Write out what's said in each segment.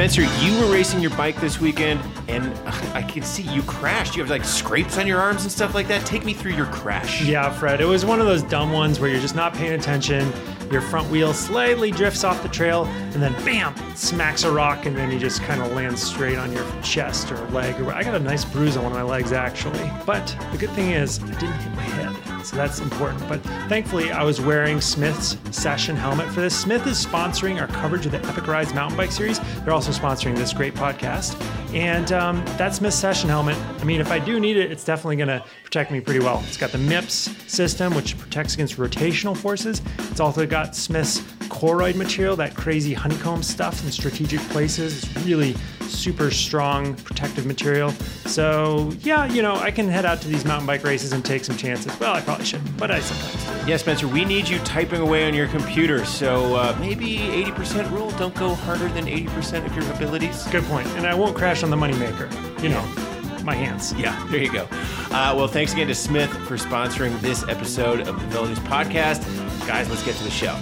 Spencer, you were racing your bike this weekend, and I can see you crashed. You have like scrapes on your arms and stuff like that. Take me through your crash. Yeah, Fred. It was one of those dumb ones where you're just not paying attention. Your front wheel slightly drifts off the trail, and then bam, smacks a rock, and then you just kind of land straight on your chest or leg. I got a nice bruise on one of my legs actually. But the good thing is, it didn't hit my head, so that's important. But thankfully, I was wearing Smith's Session helmet for this. Smith is sponsoring our coverage of the Epic Rides mountain bike series. They're also sponsoring this great podcast, and um, that Smith Session helmet. I mean, if I do need it, it's definitely going to protect me pretty well. It's got the MIPS system, which protects against rotational forces. It's also got Smith's Koroyd material, that crazy honeycomb stuff in strategic places. It's really super strong protective material. So yeah, you know, I can head out to these mountain bike races and take some chances. Well, I probably shouldn't, but I sometimes do. Yeah, Spencer, we need you typing away on your computer. So uh, maybe 80% rule. Don't go harder than 80% of your abilities. Good point. And I won't crash on the moneymaker. You know, my hands. Yeah, there you go. Uh, well, thanks again to Smith for sponsoring this episode of the News Podcast. Guys, let's get to the show.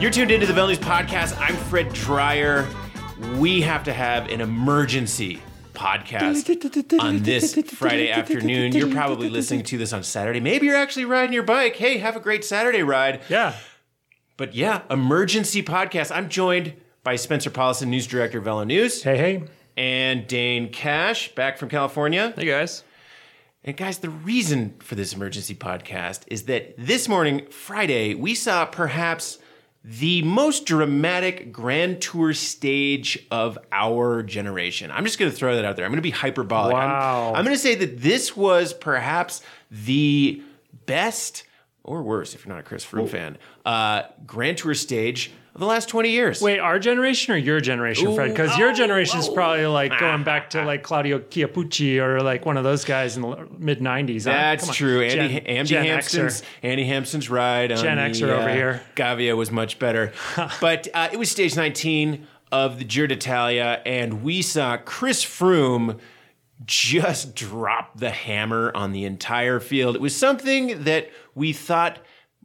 You're tuned into the News Podcast. I'm Fred Dreier. We have to have an emergency podcast on this Friday afternoon. You're probably listening to this on Saturday. Maybe you're actually riding your bike. Hey, have a great Saturday ride. Yeah. But yeah, emergency podcast. I'm joined by Spencer Powlison, news director of Velo News, Hey, hey. And Dane Cash, back from California. Hey guys. And guys, the reason for this emergency podcast is that this morning, Friday, we saw perhaps the most dramatic Grand Tour stage of our generation. I'm just going to throw that out there. I'm going to be hyperbolic. I'm- Wow. I'm, going to say that this was perhaps the best, or worse, if you're not a Chris Froome fan, uh, Grand Tour stage of the last 20 years. Wait, our generation or your generation, Fred? Because your oh, generation is oh. probably like going back to like Claudio Chiappucci or like one of those guys in the mid '90s. That's on. true. Andy, Gen- Andy Gen Hampsten's. Andy Hampsten's ride on Gen the, Xer over uh, here. Gavia was much better, but uh, it was stage 19 of the Giro d'Italia, and we saw Chris Froome just drop the hammer on the entire field. It was something that we thought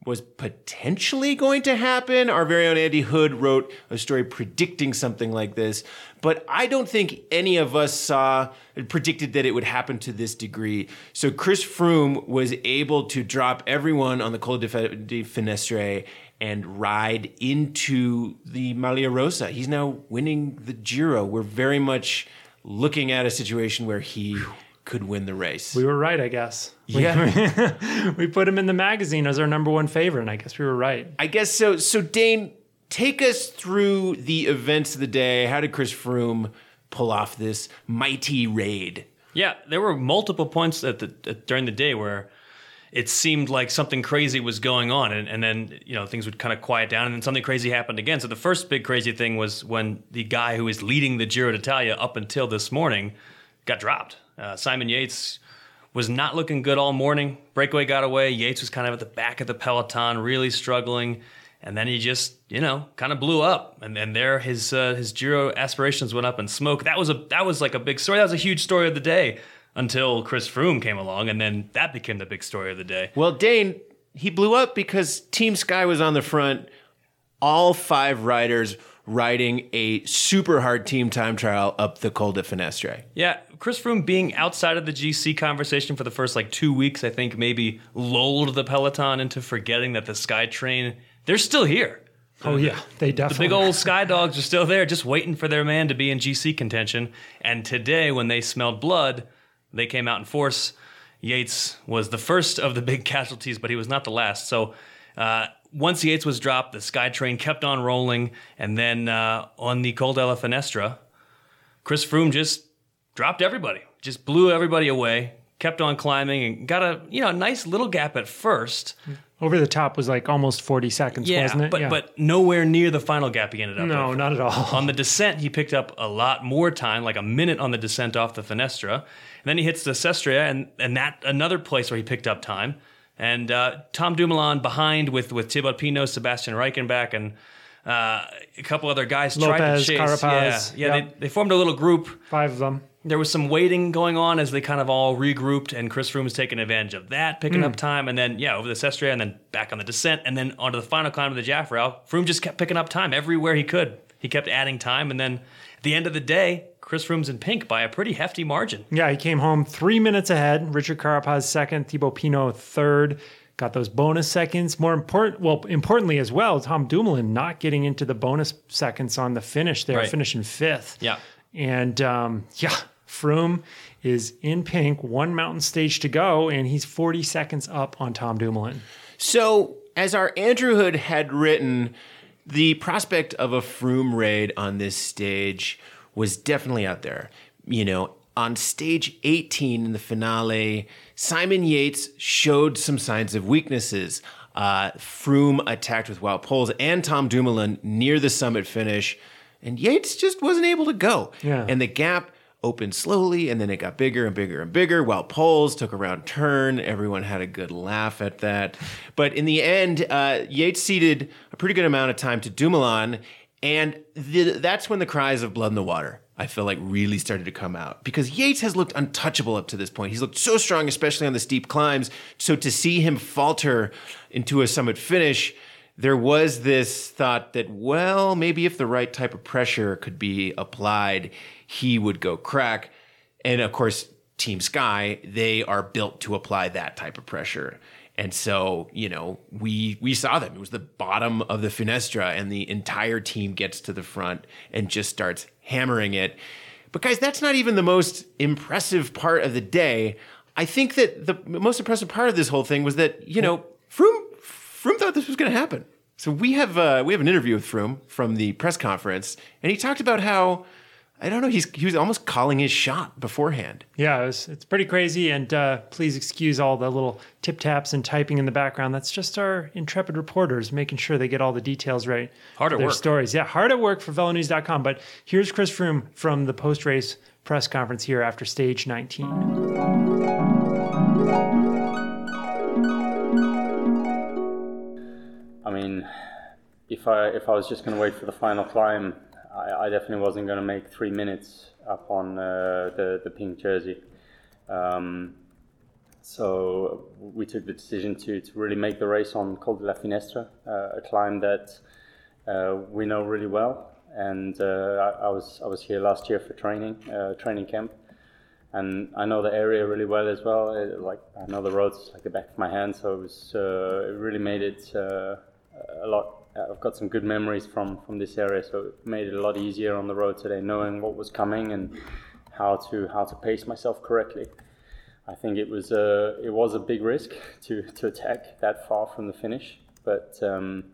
was potentially going to happen. Our very own Andy Hood wrote a story predicting something like this, but I don't think any of us saw predicted that it would happen to this degree. So Chris Froome was able to drop everyone on the Col de Finestre and ride into the Maglia Rosa. He's now winning the Giro. We're very much looking at a situation where he could win the race. We were right, I guess. We- Yeah. we put him in the magazine as our number one favorite, and I guess we were right. I guess so. So Dane, take us through the events of the day. How did Chris Froome pull off this mighty raid? Yeah, there were multiple points at the at, during the day where it seemed like something crazy was going on, and, and then you know things would kind of quiet down, and then something crazy happened again. So the first big crazy thing was when the guy who was leading the Giro d'Italia up until this morning got dropped. Uh, Simon Yates was not looking good all morning. Breakaway got away. Yates was kind of at the back of the peloton, really struggling. And then he just, you know, kind of blew up, and and there his uh, his Giro aspirations went up in smoke. That was a that was like a big story. That was a huge story of the day until Chris Froome came along, and then that became the big story of the day. Well, Dane, he blew up because Team Sky was on the front. All five riders riding a super hard team time trial up the Col de Finestre. Yeah, Chris Froome being outside of the GC conversation for the first like two weeks, I think maybe lulled the peloton into forgetting that the SkyTrain they're still here. Oh yeah, they definitely. The big old Sky Dogs are still there, just waiting for their man to be in GC contention. And today, when they smelled blood, they came out in force. Yates was the first of the big casualties, but he was not the last. So uh, once Yates was dropped, the Sky Train kept on rolling, and then uh, on the Col della Finestra, Chris Froome just dropped everybody, just blew everybody away. Kept on climbing and got a you know nice little gap at first. Over the top was like almost 40 seconds, Yeah, wasn't it? but but nowhere near the final gap he ended up. no, with. not at all. On the descent, he picked up a lot more time, like a minute on the descent off the Finestra. And then he hits the Sestriere, and, and that another place where he picked up time. And uh, Tom Dumoulin behind with, with Thibaut Pinot, Sebastian Reichenbach, and uh, a couple other guys tried to Lopez, chase. Carapaz, yeah, yeah, yeah. They, they formed a little group. Five of them. There was some waiting going on as they kind of all regrouped, and Chris Froome was taking advantage of that, picking Hmm. up time, and then yeah, over the Sestriere, and then back on the descent, and then onto the final climb of the Jafferau. Froome just kept picking up time everywhere he could. He he kept adding time, and then at the end of the day, Chris Froome's in pink by a pretty hefty margin. Yeah, he came home three minutes ahead. Richard Carapaz second, Thibaut Pinot third. Got those bonus seconds. More important, well, importantly as well, Tom Dumoulin not getting into the bonus seconds on the finish there, Right. finishing fifth. Yeah. And um, yeah, Froome is in pink, one mountain stage to go, and he's 40 seconds up on Tom Dumoulin. So, as our Andrew Hood had written, the prospect of a Froome raid on this stage was definitely out there. You know, on stage 18 in the finale, Simon Yates showed some signs of weaknesses. Uh, Froome attacked with Wout Poels and Tom Dumoulin near the summit finish, and Yates just wasn't able to go. Yeah. And the gap opened slowly and then it got bigger and bigger and bigger Wout Poels took a round turn. Everyone had a good laugh at that. But in the end uh, yates ceded a pretty good amount of time to dumoulin and the, that's when the cries of blood in the water i feel like really started to come out. Because yates has looked untouchable up to this point. He's looked so strong especially on the steep climbs. So to see him falter into a summit finish there was this thought that, well, maybe if the right type of pressure could be applied, he would go crack. And of course, Team Sky, they are built to apply that type of pressure. And so, you know, we we saw them. It was the bottom of the Finestra, and the entire team gets to the front and just starts hammering it. But guys, that's not even the most impressive part of the day. I think that the most impressive part of this whole thing was that, you know, thought this was going to happen. So we have uh, we have an interview with Froome from the press conference, and he talked about how I don't know he's he was almost calling his shot beforehand. Yeah, it was, it's pretty crazy. And uh, please excuse all the little tip taps and typing in the background. That's just our intrepid reporters making sure they get all the details right. Hard for at their work. stories. Yeah, hard at work for VeloNews.com. But here's Chris Froome from the post race press conference here after stage 19. I mean, if I if I was just going to wait for the final climb, I, I definitely wasn't going to make three minutes up on uh, the the pink jersey. Um, so we took the decision to, to really make the race on Col de la Finestra, uh, a climb that uh, we know really well. And uh, I, I was I was here last year for training uh, training camp, and I know the area really well as well. Uh, like I know the roads like the back of my hand, so it was uh, it really made it a lot. I've got some good memories from from this area, so it made it a lot easier on the road today, knowing what was coming and how to how to pace myself correctly. I think it was a it was a big risk to to attack that far from the finish, but. Um,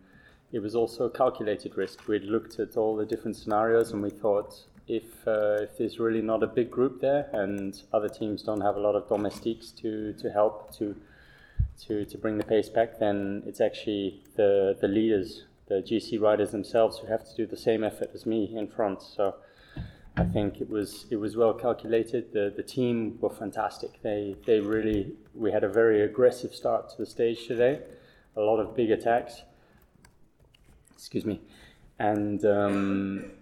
it was also a calculated risk. We'd looked at all the different scenarios and we thought if, uh, if there's really not a big group there and other teams don't have a lot of domestiques to, to help to, to, to bring the pace back, then it's actually the, the leaders, the GC riders themselves, who have to do the same effort as me in front. So I think it was it was well calculated. The the team were fantastic. They they really we had a very aggressive start to the stage today, a lot of big attacks excuse me, and um,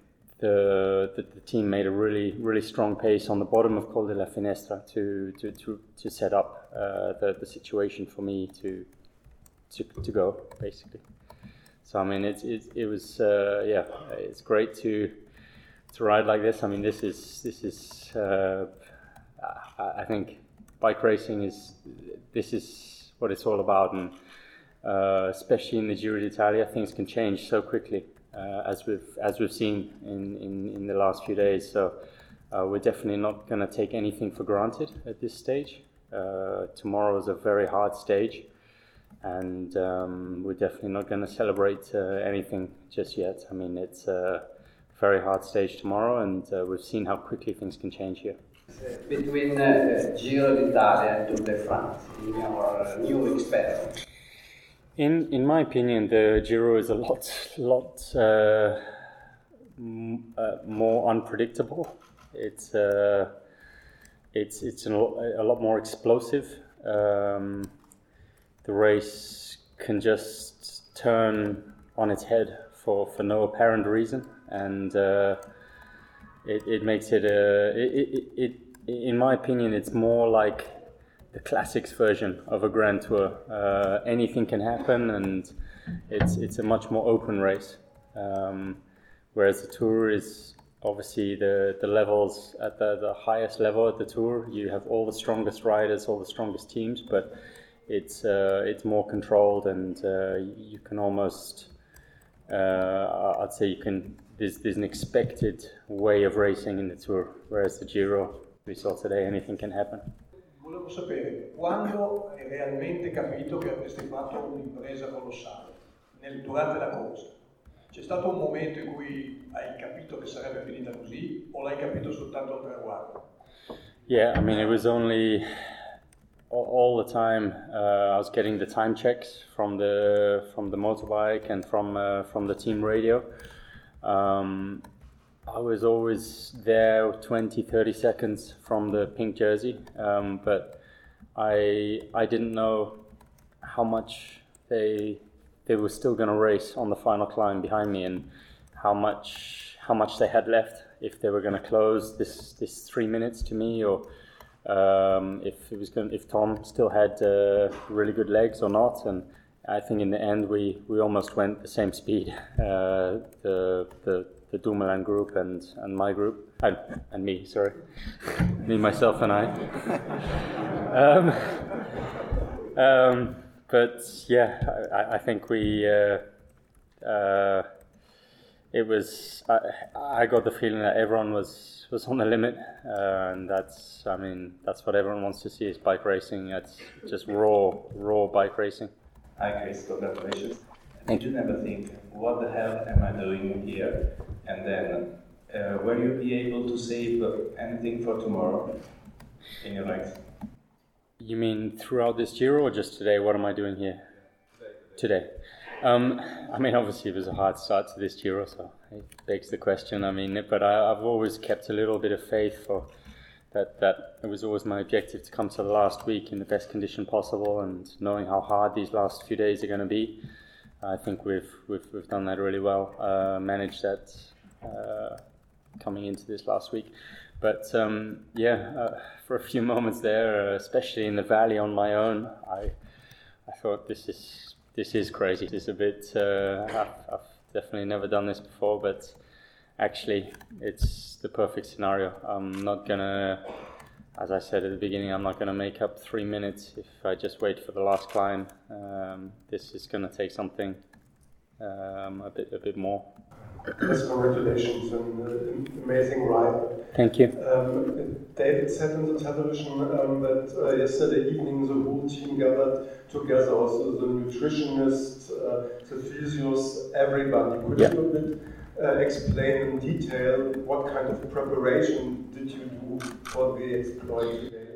the, the the team made a really really strong pace on the bottom of Col de la Finestra to to to, to set up uh, the the situation for me to to, to go basically. So I mean it's it, it was uh, yeah it's great to to ride like this. I mean this is this is uh, I, I think bike racing is this is what it's all about and uh, especially in the Giro d'Italia, things can change so quickly, uh, as we've as we've seen in, in, in the last few days. So uh, we're definitely not going to take anything for granted at this stage. Uh, tomorrow is a very hard stage, and um, we're definitely not going to celebrate uh, anything just yet. I mean, it's a very hard stage tomorrow, and uh, we've seen how quickly things can change here. between uh, Giro d'Italia and Tour de France in your new experience? In in my opinion, the Giro is a lot lot uh, m- uh, more unpredictable. It's uh, it's it's a lot, a lot more explosive. Um, the race can just turn on its head for, for no apparent reason, and uh, it, it makes it, uh, it, it, it in my opinion, it's more like the classics version of a Grand Tour. Uh, anything can happen, and it's it's a much more open race. Um, whereas the tour is obviously the, the levels at the, the highest level at the tour. You have all the strongest riders, all the strongest teams, but it's uh, it's more controlled and uh, you can almost uh, I'd say you can there's, there's an expected way of racing in the tour, whereas the Giro we saw today anything can happen. Sapere quando hai realmente capito che avresti fatto un'impresa colossale nel, durante la corsa. C'è stato un momento in cui hai capito che sarebbe finita così o l'hai capito soltanto al traguardo? Yeah, I mean, it was only all the time. Uh, I was getting the time checks from the from the motorbike and from uh, from the team radio. Um, I was always there 20, 30 seconds from the pink jersey, um, but I I didn't know how much they they were still going to race on the final climb behind me and how much how much they had left if they were going to close this this three minutes to me or um, if it was going if Tom still had uh, really good legs or not. And I think in the end we, we almost went the same speed uh, the the the Dumoulin group and, and my group and, and me sorry me myself and I um, um, but yeah, I, I think we. Uh, uh, it was. I, I, got the feeling that everyone was was on the limit, uh, and that's. I mean, that's what everyone wants to see is bike racing. It's just raw, raw bike racing. Hi, Chris. Did you never think, what the hell am I doing here? And then, uh, will you be able to save anything for tomorrow in your life? You mean throughout this year or just today? What am I doing here? Today. Um, I mean, obviously it was a hard start to this Giro, so it begs the question. I mean, but I, have always kept a little bit of faith for that. That it was always my objective to come to the last week in the best condition possible, and knowing how hard these last few days are going to be. I think we've we've, we've done that really well. Uh, managed that uh, coming into this last week. But um, yeah, uh, for a few moments there, uh, especially in the valley on my own, I I thought this is this is crazy. It's a bit. Uh, I've, I've, definitely never done this before, but actually, it's the perfect scenario. I'm not gonna, as I said at the beginning, I'm not gonna make up three minutes if I just wait for the last climb. Um, this is gonna take something um, a bit a bit more. Yes, congratulations, an uh, amazing ride. Thank you. Um, David said on the television um, that uh, yesterday evening the whole team gathered together, also the nutritionists, uh, the physios, everybody. Could yeah. you a bit uh, explain in detail what kind of preparation did you do for the exploit today?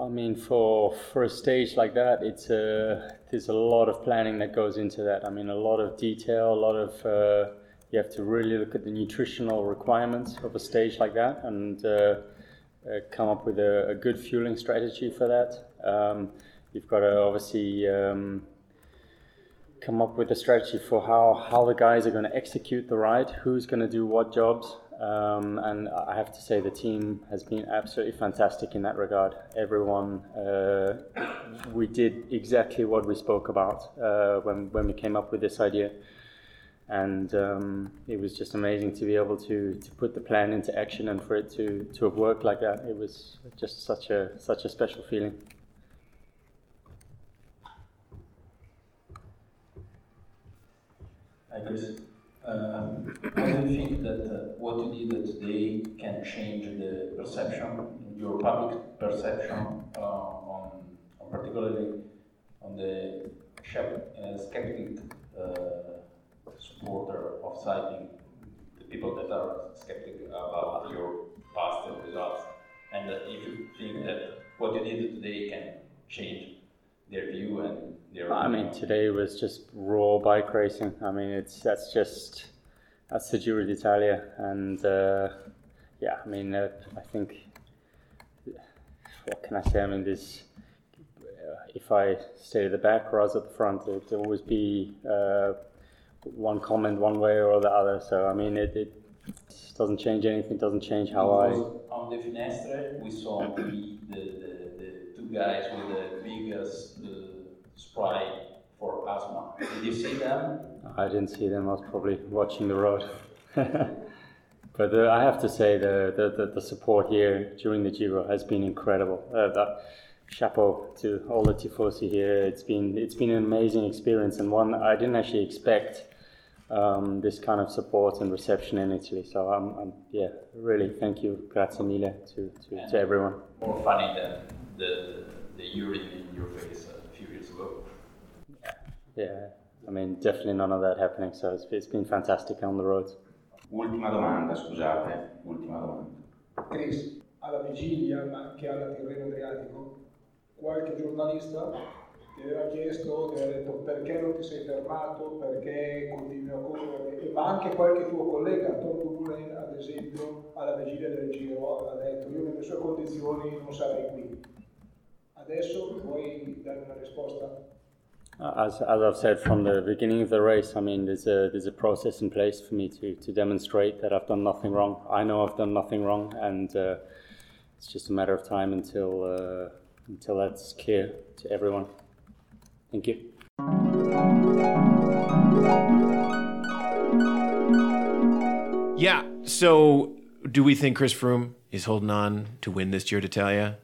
I mean, for for a stage like that, it's a there's a lot of planning that goes into that. I mean, a lot of detail, a lot of uh, you have to really look at the nutritional requirements of a stage like that and uh, uh, come up with a, a, good fueling strategy for that. Um, you've got to obviously um, come up with a strategy for how, how the guys are going to execute the ride, who's going to do what jobs. Um, and I have to say the team has been absolutely fantastic in that regard. Everyone, uh, we did exactly what we spoke about uh, when, when we came up with this idea and um, it was just amazing to be able to, to put the plan into action and for it to, to have worked like that. It was just such a such a special feeling. Um, how do you think that uh, what you did today can change the perception, your public perception uh, on, on, particularly on the uh, skeptic uh, supporter of cycling, the people that are skeptical about your past results, and if you think that what you did today can change their view and. I mean, today was just raw bike racing. I mean, it's that's just that's the Giro d'Italia, and uh, yeah, I mean, uh, I think what can I say? I mean, this. If I stay at the back or I was at the front, it would always be uh, one comment one way or the other. So I mean, it, it doesn't change anything. Doesn't change how I. On the Finestre, we saw the, the, the two guys with the biggest uh, spray for asthma. Did you see them? I didn't see them. I was probably watching the road. but uh, I have to say the, the, the, the, support here during the Giro has been incredible. Uh, the, chapeau to all the tifosi here. It's been it's been an amazing experience and one I didn't actually expect um, this kind of support and reception in Italy. So I'm, I'm yeah, really thank you, grazie mille to, to, to everyone. More funny than the the urine in your face ago. Yeah, I mean definitely none of that happening. So it's, it's been fantastic on the road. Ultima domanda, scusate, ultima domanda. Chris, alla vigilia, ma anche alla Tirreno Adriatico, qualche giornalista ti aveva chiesto, ti aveva detto perché non ti sei fermato, perché continui a correre, ma anche qualche tuo collega, Tom Dumoulin ad esempio, alla vigilia del Giro, aveva detto io nelle sue condizioni non sarei qui. Adesso puoi dare una risposta? As, as I've said from the beginning of the race, I mean, there's a, there's a process in place for me to, to demonstrate that I've done nothing wrong. I know I've done nothing wrong, and uh, it's just a matter of time until, uh, until that's clear to everyone. Thank you. Yeah. So, do we think Chris Froome is holding on to win this Giro d'Italia?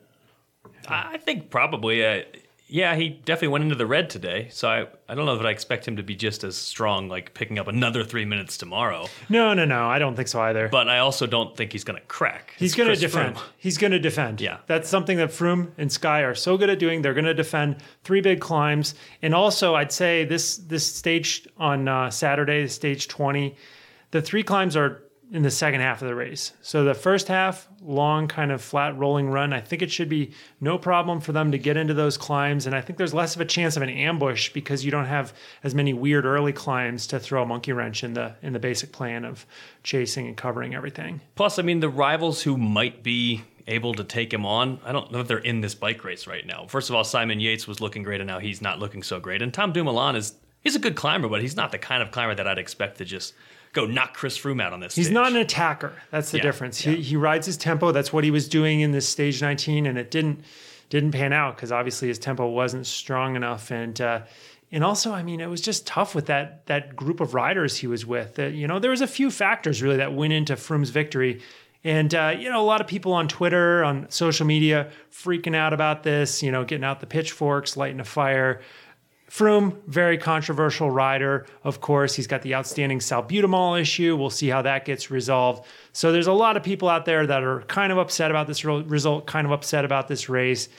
I think probably. Uh, yeah, he definitely went into the red today. So I, I don't know that I expect him to be just as strong, like picking up another three minutes tomorrow. No, no, no. I don't think so either. But I also don't think he's going to crack. He's going to defend. Froome. He's going to defend. Yeah. That's something that Froome and Sky are so good at doing. They're going to defend three big climbs. And also, I'd say this this stage on uh, Saturday, stage 20, the three climbs are in the second half of the race. So the first half, long kind of flat rolling run. I think it should be no problem for them to get into those climbs. And I think there's less of a chance of an ambush because you don't have as many weird early climbs to throw a monkey wrench in the in the basic plan of chasing and covering everything. Plus, I mean, the rivals who might be able to take him on, I don't know if they're in this bike race right now. First of all, Simon Yates was looking great, and now he's not looking so great. And Tom Dumoulin is he's a good climber, but he's not the kind of climber that I'd expect to just go knock Chris Froome out on this. He's stage. not an attacker. That's the yeah, difference. Yeah. He he rides his tempo. That's what he was doing in this stage 19, and it didn't didn't pan out because obviously his tempo wasn't strong enough. And uh, and also, I mean, it was just tough with that that group of riders he was with. Uh, you know, there was a few factors really that went into Froome's victory. And uh, you know, a lot of people on Twitter, on social media, freaking out about this. You know, getting out the pitchforks, lighting a fire. Froome, very controversial rider. Of course, he's got the outstanding salbutamol issue. We'll see how that gets resolved. So there's a lot of people out there that are kind of upset about this result, kind of upset about this race.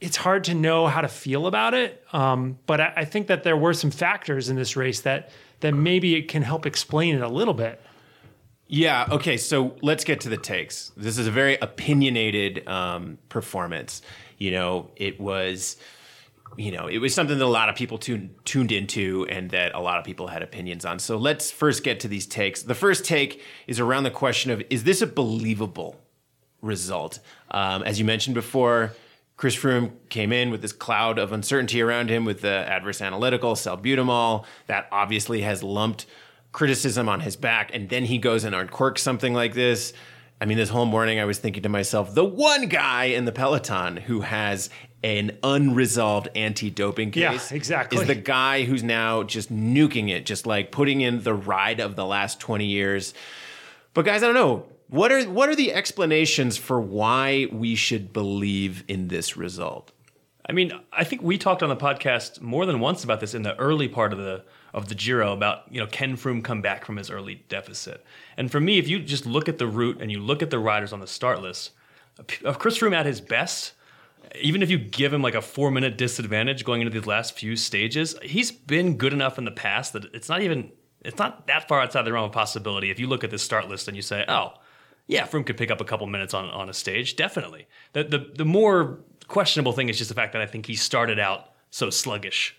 It's hard to know how to feel about it, um, but I, I think that there were some factors in this race that that maybe it can help explain it a little bit. Yeah. Okay. So let's get to the takes. This is a very opinionated um, performance. You know, it was you know, it was something that a lot of people tuned tuned into and that a lot of people had opinions on. So let's first get to these takes. The first take is around the question of is this a believable result? Um, as you mentioned before, Chris Froome came in with this cloud of uncertainty around him with the adverse analytical, salbutamol. That obviously has lumped criticism on his back. And then he goes and uncorks something like this. I mean, this whole morning I was thinking to myself, the one guy in the peloton who has an unresolved anti-doping case yeah, exactly. is the guy who's now just nuking it, just like putting in the ride of the last 20 years. But guys, I don't know. What are what are the explanations for why we should believe in this result? I mean, I think we talked on the podcast more than once about this in the early part of the of the Giro about you know can Froome come back from his early deficit? And for me, if you just look at the route and you look at the riders on the start list, of Chris Froome at his best, even if you give him like a four minute disadvantage going into these last few stages, he's been good enough in the past that it's not even it's not that far outside the realm of possibility. If you look at this start list and you say, oh, yeah, Froome could pick up a couple minutes on, on a stage, definitely. The, the the more questionable thing is just the fact that I think he started out so sluggish.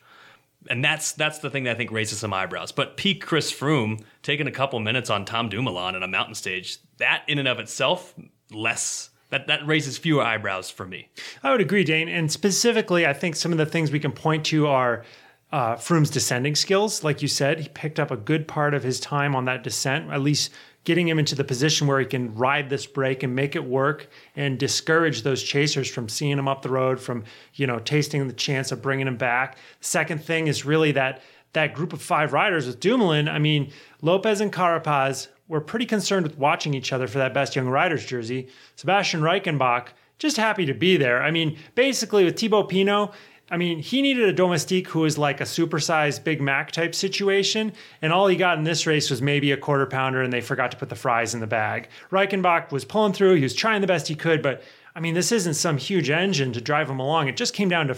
And that's that's the thing that I think raises some eyebrows. But peak Chris Froome taking a couple minutes on Tom Dumoulin on a mountain stage, that in and of itself, less that that raises fewer eyebrows for me. I would agree, Dane. And specifically, I think some of the things we can point to are uh, Froome's descending skills. Like you said, he picked up a good part of his time on that descent, at least getting him into the position where he can ride this break and make it work and discourage those chasers from seeing him up the road, from you know tasting the chance of bringing him back. Second thing is really that that group of five riders with Dumoulin. I mean, Lopez and Carapaz were pretty concerned with watching each other for that best young riders jersey. Sebastian Reichenbach just happy to be there. I mean, basically with Thibaut Pinot, I mean, he needed a domestique who was like a supersized Big Mac type situation, and all he got in this race was maybe a quarter pounder, and they forgot to put the fries in the bag. Reichenbach was pulling through; he was trying the best he could, but I mean, this isn't some huge engine to drive him along. It just came down to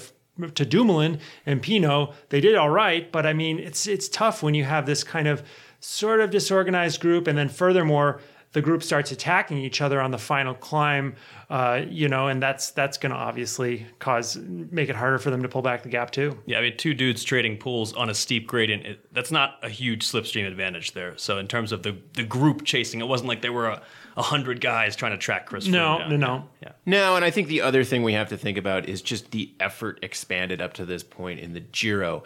to Dumoulin and Pinot. They did all right, but I mean, it's it's tough when you have this kind of sort of disorganized group, and then furthermore, the group starts attacking each other on the final climb uh, you know, and that's that's going to obviously cause make it harder for them to pull back the gap too. Yeah, I mean, two dudes trading pools on a steep gradient, it, that's not a huge slipstream advantage there. So in terms of the the group chasing, it wasn't like there were a, a hundred guys trying to track Chris. No, no, no. Yeah. No, and I think the other thing we have to think about is just the effort expanded up to this point in the Giro.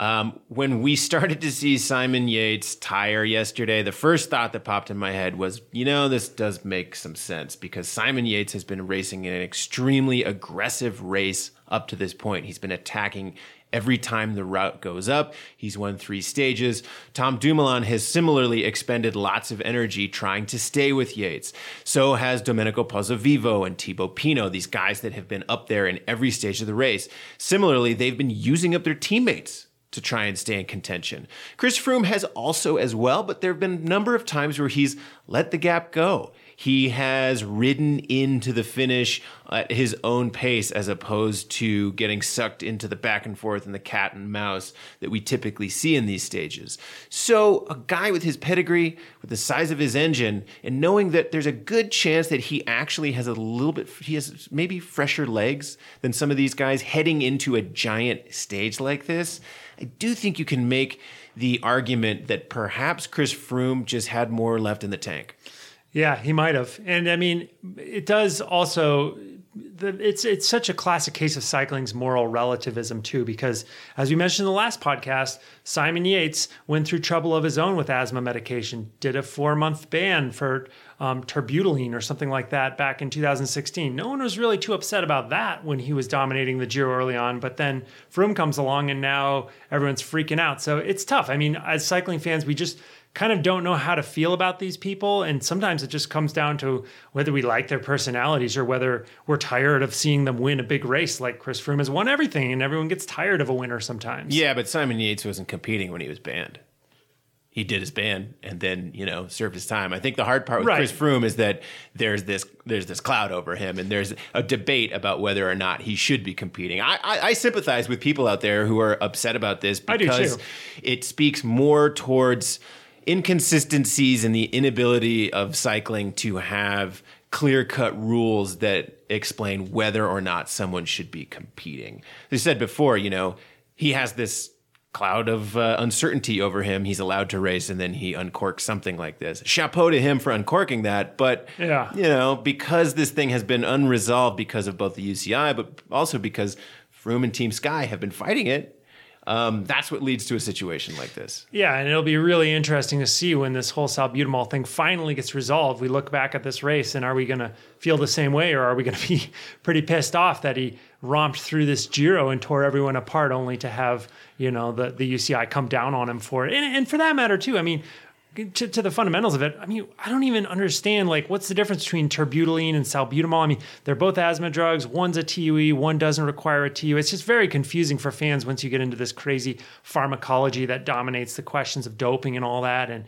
Um, when we started to see Simon Yates tire yesterday, the first thought that popped in my head was, you know, this does make some sense because Simon Yates has been racing in an extremely aggressive race up to this point. He's been attacking every time the route goes up. He's won three stages. Tom Dumoulin has similarly expended lots of energy trying to stay with Yates. So has Domenico Pozzovivo and Thibaut Pinot, these guys that have been up there in every stage of the race. Similarly, they've been using up their teammates to try and stay in contention. Chris Froome has also as well, but there have been a number of times where he's let the gap go. He has ridden into the finish at his own pace as opposed to getting sucked into the back and forth and the cat and mouse that we typically see in these stages. So, a guy with his pedigree, with the size of his engine, and knowing that there's a good chance that he actually has a little bit, he has maybe fresher legs than some of these guys heading into a giant stage like this, I do think you can make the argument that perhaps Chris Froome just had more left in the tank. Yeah, he might have. And I mean, it does also the, it's it's such a classic case of cycling's moral relativism too, because as we mentioned in the last podcast, Simon Yates went through trouble of his own with asthma medication, did a four month ban for um, terbutaline or something like that back in 2016. No one was really too upset about that when he was dominating the Giro early on, but then Froome comes along and now everyone's freaking out. So it's tough. I mean, as cycling fans, we just kind of don't know how to feel about these people. And sometimes it just comes down to whether we like their personalities or whether we're tired of seeing them win a big race like Chris Froome has won everything and everyone gets tired of a winner sometimes. Yeah, but Simon Yates wasn't competing when he was banned. He did his ban and then, you know, served his time. I think the hard part with Right. Chris Froome is that there's this there's this cloud over him and there's a debate about whether or not he should be competing. I, I, I sympathize with people out there who are upset about this because it speaks more towards inconsistencies and the inability of cycling to have clear cut rules that explain whether or not someone should be competing. As I said before, you know, he has this cloud of uh, uncertainty over him. He's allowed to race and then he uncorks something like this. Chapeau to him for uncorking that. But, Yeah. you know, because this thing has been unresolved because of both the UCI, but also because Froome and Team Sky have been fighting it, um, that's what leads to a situation like this. Yeah, and it'll be really interesting to see when this whole salbutamol thing finally gets resolved. We look back at this race, and are we going to feel the same way, or are we going to be pretty pissed off that he romped through this Giro and tore everyone apart, only to have you know the the UCI come down on him for it? And, and for that matter, too. I mean. To, to the fundamentals of it, I mean, I don't even understand like what's the difference between terbutaline and salbutamol. I mean, they're both asthma drugs. One's a TUE, one doesn't require a TUE. It's just very confusing for fans once you get into this crazy pharmacology that dominates the questions of doping and all that. And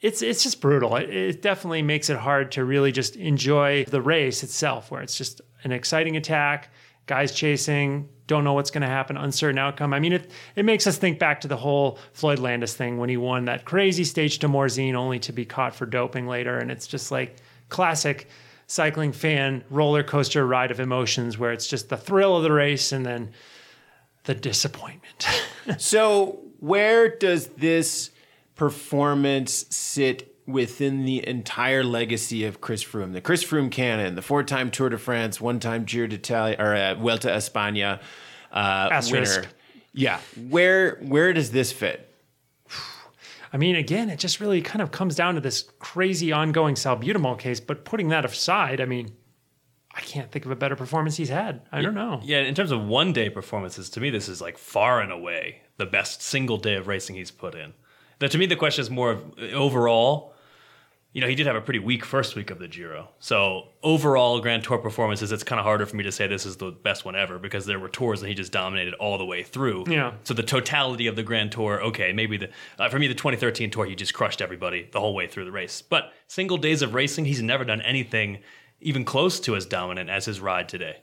it's it's just brutal. It, it definitely makes it hard to really just enjoy the race itself, where it's just an exciting attack, guys chasing, don't know what's going to happen, uncertain outcome. I mean, it it makes us think back to the whole Floyd Landis thing when he won that crazy stage to Morzine, only to be caught for doping later, and it's just like classic cycling fan roller coaster ride of emotions, where it's just the thrill of the race and then the disappointment. So, where does this performance sit within the entire legacy of Chris Froome? The Chris Froome canon, the four-time Tour de France, one-time Giro d'Italia or uh, Vuelta a España uh, Asterisk. winner. Yeah, where where does this fit? I mean, again, it just really kind of comes down to this crazy ongoing salbutamol case. But putting that aside, I mean, I can't think of a better performance he's had. I don't know. Yeah, in terms of one day performances, to me, this is like far and away the best single day of racing he's put in. Now, to me, the question is more of overall. You know, he did have a pretty weak first week of the Giro. So overall Grand Tour performances, it's kind of harder for me to say this is the best one ever because there were tours that he just dominated all the way through. Yeah. So the totality of the Grand Tour, okay, maybe the uh, for me the 2013 tour he just crushed everybody the whole way through the race. But single days of racing, he's never done anything even close to as dominant as his ride today.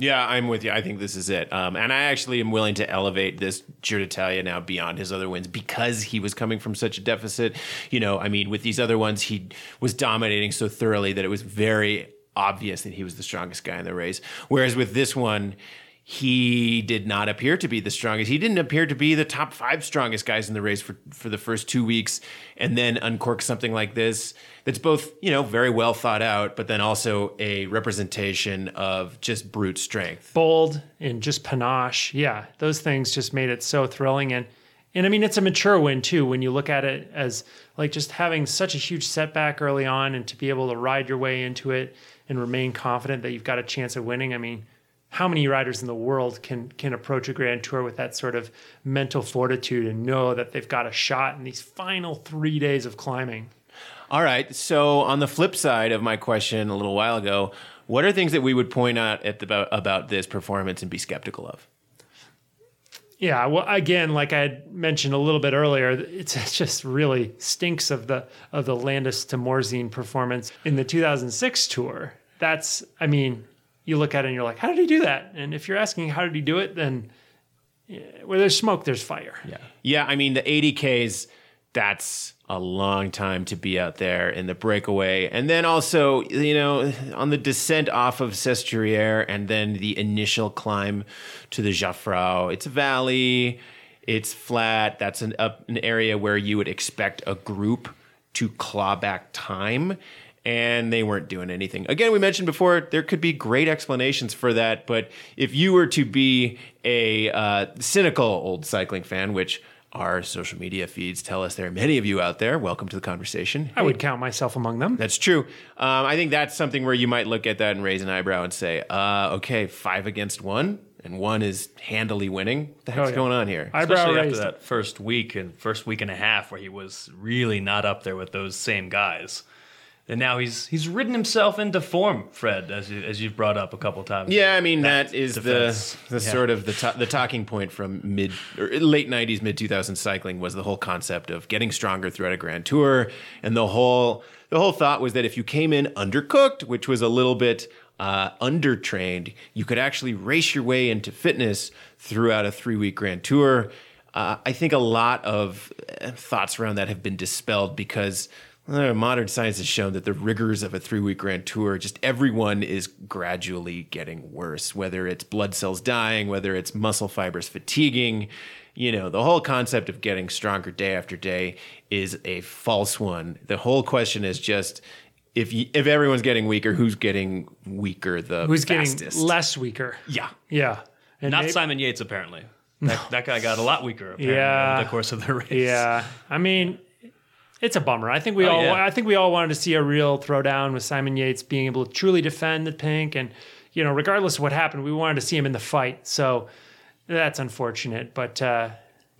Yeah, I'm with you. I think this is it. Um, and I actually am willing to elevate this Giro d'Italia now beyond his other wins because he was coming from such a deficit. You know, I mean, with these other ones, he was dominating so thoroughly that it was very obvious that he was the strongest guy in the race. Whereas with this one, he did not appear to be the strongest. He didn't appear to be the top five strongest guys in the race for, for the first two weeks, and then uncork something like this that's both, you know, very well thought out, but then also a representation of just brute strength. bold and just panache. Yeah, those things just made it so thrilling and and I mean it's a mature win too when you look at it as like just having such a huge setback early on and to be able to ride your way into it and remain confident that you've got a chance of winning. I mean, how many riders in the world can can approach a grand tour with that sort of mental fortitude and know that they've got a shot in these final 3 days of climbing? All right. So on the flip side of my question a little while ago, what are things that we would point out at the, about, about this performance and be skeptical of? Yeah, well, again, like I had mentioned a little bit earlier, it's, it just really stinks of the of the Landis to Morzine performance in the 2006 tour. That's, I mean, you look at it and you're like, how did he do that? And if you're asking how did he do it, then yeah, where there's smoke, there's fire. Yeah. Yeah, I mean the 80Ks, that's a long time to be out there in the breakaway. And then also, you know, on the descent off of Sestriere and then the initial climb to the Jafferau, it's a valley, it's flat. That's an, an area where you would expect a group to claw back time. And they weren't doing anything. Again, we mentioned before there could be great explanations for that, but if you were to be a uh, cynical old cycling fan, which our social media feeds tell us there are many of you out there. Welcome to the conversation. I would count myself among them. That's true. Um, I think that's something where you might look at that and raise an eyebrow and say, uh, okay, five against one, and one is handily winning. What the heck's Oh, yeah. going on here? Eyebrow Especially after raised. that first week and first week and a half where he was really not up there with those same guys. And now he's he's ridden himself into form, Fred, as you, as you've brought up a couple times. Yeah, I mean that is defense. the the Yeah. sort of the to- the talking point from mid or late '90s, mid 2000s cycling was the whole concept of getting stronger throughout a grand tour, and the whole the whole thought was that if you came in undercooked, which was a little bit uh, undertrained, you could actually race your way into fitness throughout a three week grand tour. Uh, I think a lot of uh, thoughts around that have been dispelled because modern science has shown that the rigors of a three week grand tour, just everyone is gradually getting worse, whether it's blood cells dying, whether it's muscle fibers fatiguing. You know, the whole concept of getting stronger day after day is a false one. The whole question is just if you, if everyone's getting weaker, who's getting weaker the Who's fastest? getting less weaker? Yeah. Yeah. And Not maybe- Simon Yates, apparently. That, that guy got a lot weaker apparently, Yeah. over the course of the race. Yeah, I mean, it's a bummer. I think we Oh, all, yeah. I think we all wanted to see a real throwdown with Simon Yates being able to truly defend the pink, and you know, regardless of what happened, we wanted to see him in the fight. So that's unfortunate, but uh,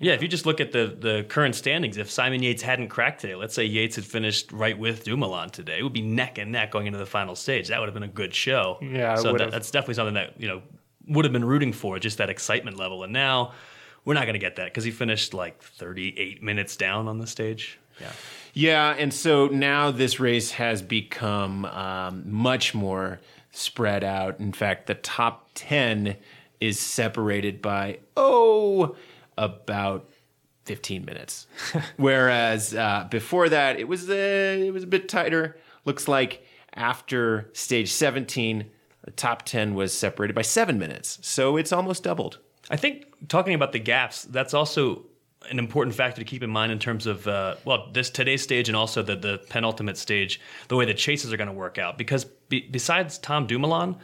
Yeah, if you just look at the the current standings, if Simon Yates hadn't cracked today, let's say Yates had finished right with Dumoulin today, it would be neck and neck going into the final stage. That would have been a good show. Yeah, so that, that's definitely something that you know would have been rooting for, just that excitement level. And now we're not going to get that because he finished like 38 minutes down on the stage. Yeah. Yeah, and so now this race has become um, much more spread out. In fact, the top 10 is separated by, oh, about 15 minutes. Whereas uh, before that, it was, uh, it was a bit tighter. Looks like after stage 17, the top 10 was separated by seven minutes. So it's almost doubled. I think talking about the gaps, that's also an important factor to keep in mind in terms of uh, well, this today's stage and also the the penultimate stage, the way the chases are going to work out. Because be, besides Tom Dumoulin,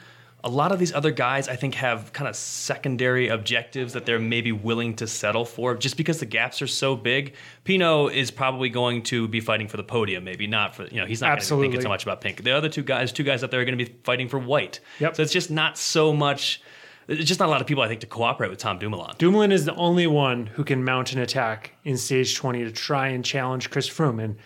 a lot of these other guys I think have kind of secondary objectives that they're maybe willing to settle for, just because the gaps are so big. Pinot is probably going to be fighting for the podium, maybe not for you know he's not going to be Absolutely. thinking so much about pink. The other two guys, two guys out there are going to be fighting for white. Yep. So it's just not so much. It's just not a lot of people I think to cooperate with Tom Dumoulin. Dumoulin is the only one who can mount an attack in stage 20 to try and challenge Chris Froome. And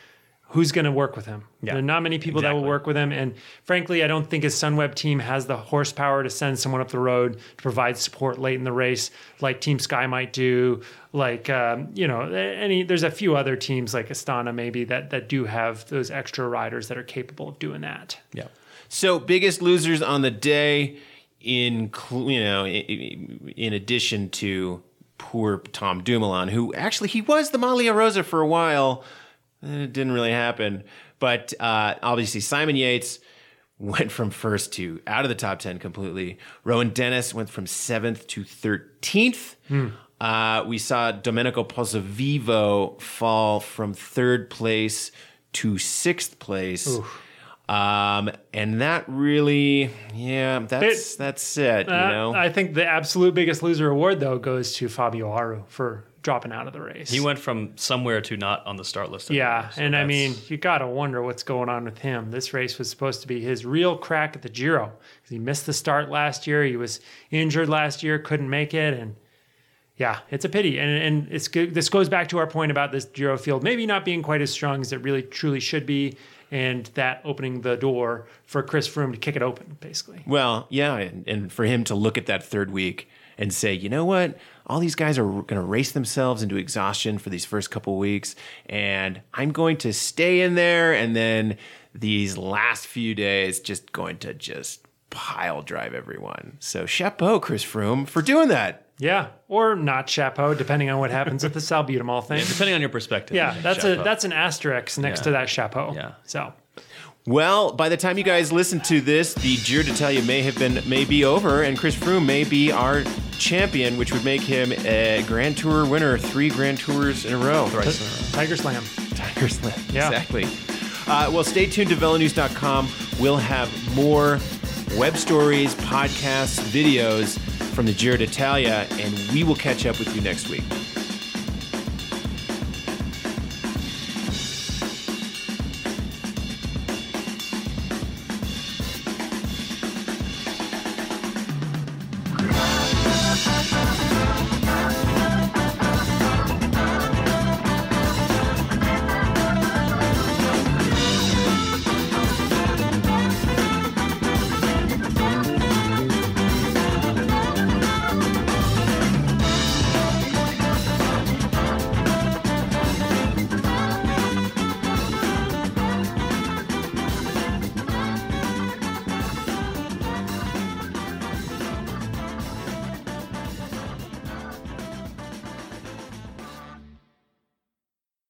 who's going to work with him? Yeah, There are not many people that will work with him. And frankly, I don't think his Sunweb team has the horsepower to send someone up the road to provide support late in the race, like Team Sky might do. Like um, you know, any there's a few other teams like Astana maybe that that do have those extra riders that are capable of doing that. Yeah. So biggest losers on the day, in you know, in, addition to poor Tom Dumoulin, who actually he was the Maglia Rosa for a while. It didn't really happen, but uh, obviously Simon Yates went from first to out of the top ten completely. Rohan Dennis went from seventh to thirteenth. Uh, we saw Domenico Pozzovivo fall from third place to sixth place. Um, and that really, yeah, that's It- that's it. You Uh, know, I think the absolute biggest loser award though goes to Fabio Aru for dropping out of the race. He went from somewhere to not on the start list. Yeah, so and I mean, you got to wonder what's going on with him. This race was supposed to be his real crack at the Giro. because He missed the start last year. He was injured last year, couldn't make it, and yeah, it's a pity. And and it's good. This goes back to our point about this Giro field maybe not being quite as strong as it really truly should be, and that opening the door for Chris Froome to kick it open, basically. Well, yeah, and, and for him to look at that third week and say, you know what, all these guys are going to race themselves into exhaustion for these first couple weeks, and I'm going to stay in there, and then these last few days just going to just pile drive everyone. So chapeau, Chris Froome, for doing that. Yeah, or not chapeau, depending on what happens with the salbutamol thing. Yeah, depending on your perspective. Yeah, that's chapeau. a that's an asterisk next Yeah. to that chapeau. Yeah. So Well, by the time you guys listen to this, the Giro d'Italia may have been may be over, and Chris Froome may be our champion, which would make him a Grand Tour winner, three Grand Tours in a row. Tiger Slam. Tiger Slam. Yeah. Exactly. Uh, well, stay tuned to velonews.com. We'll have more web stories, podcasts, videos from the Giro d'Italia, and we will catch up with you next week.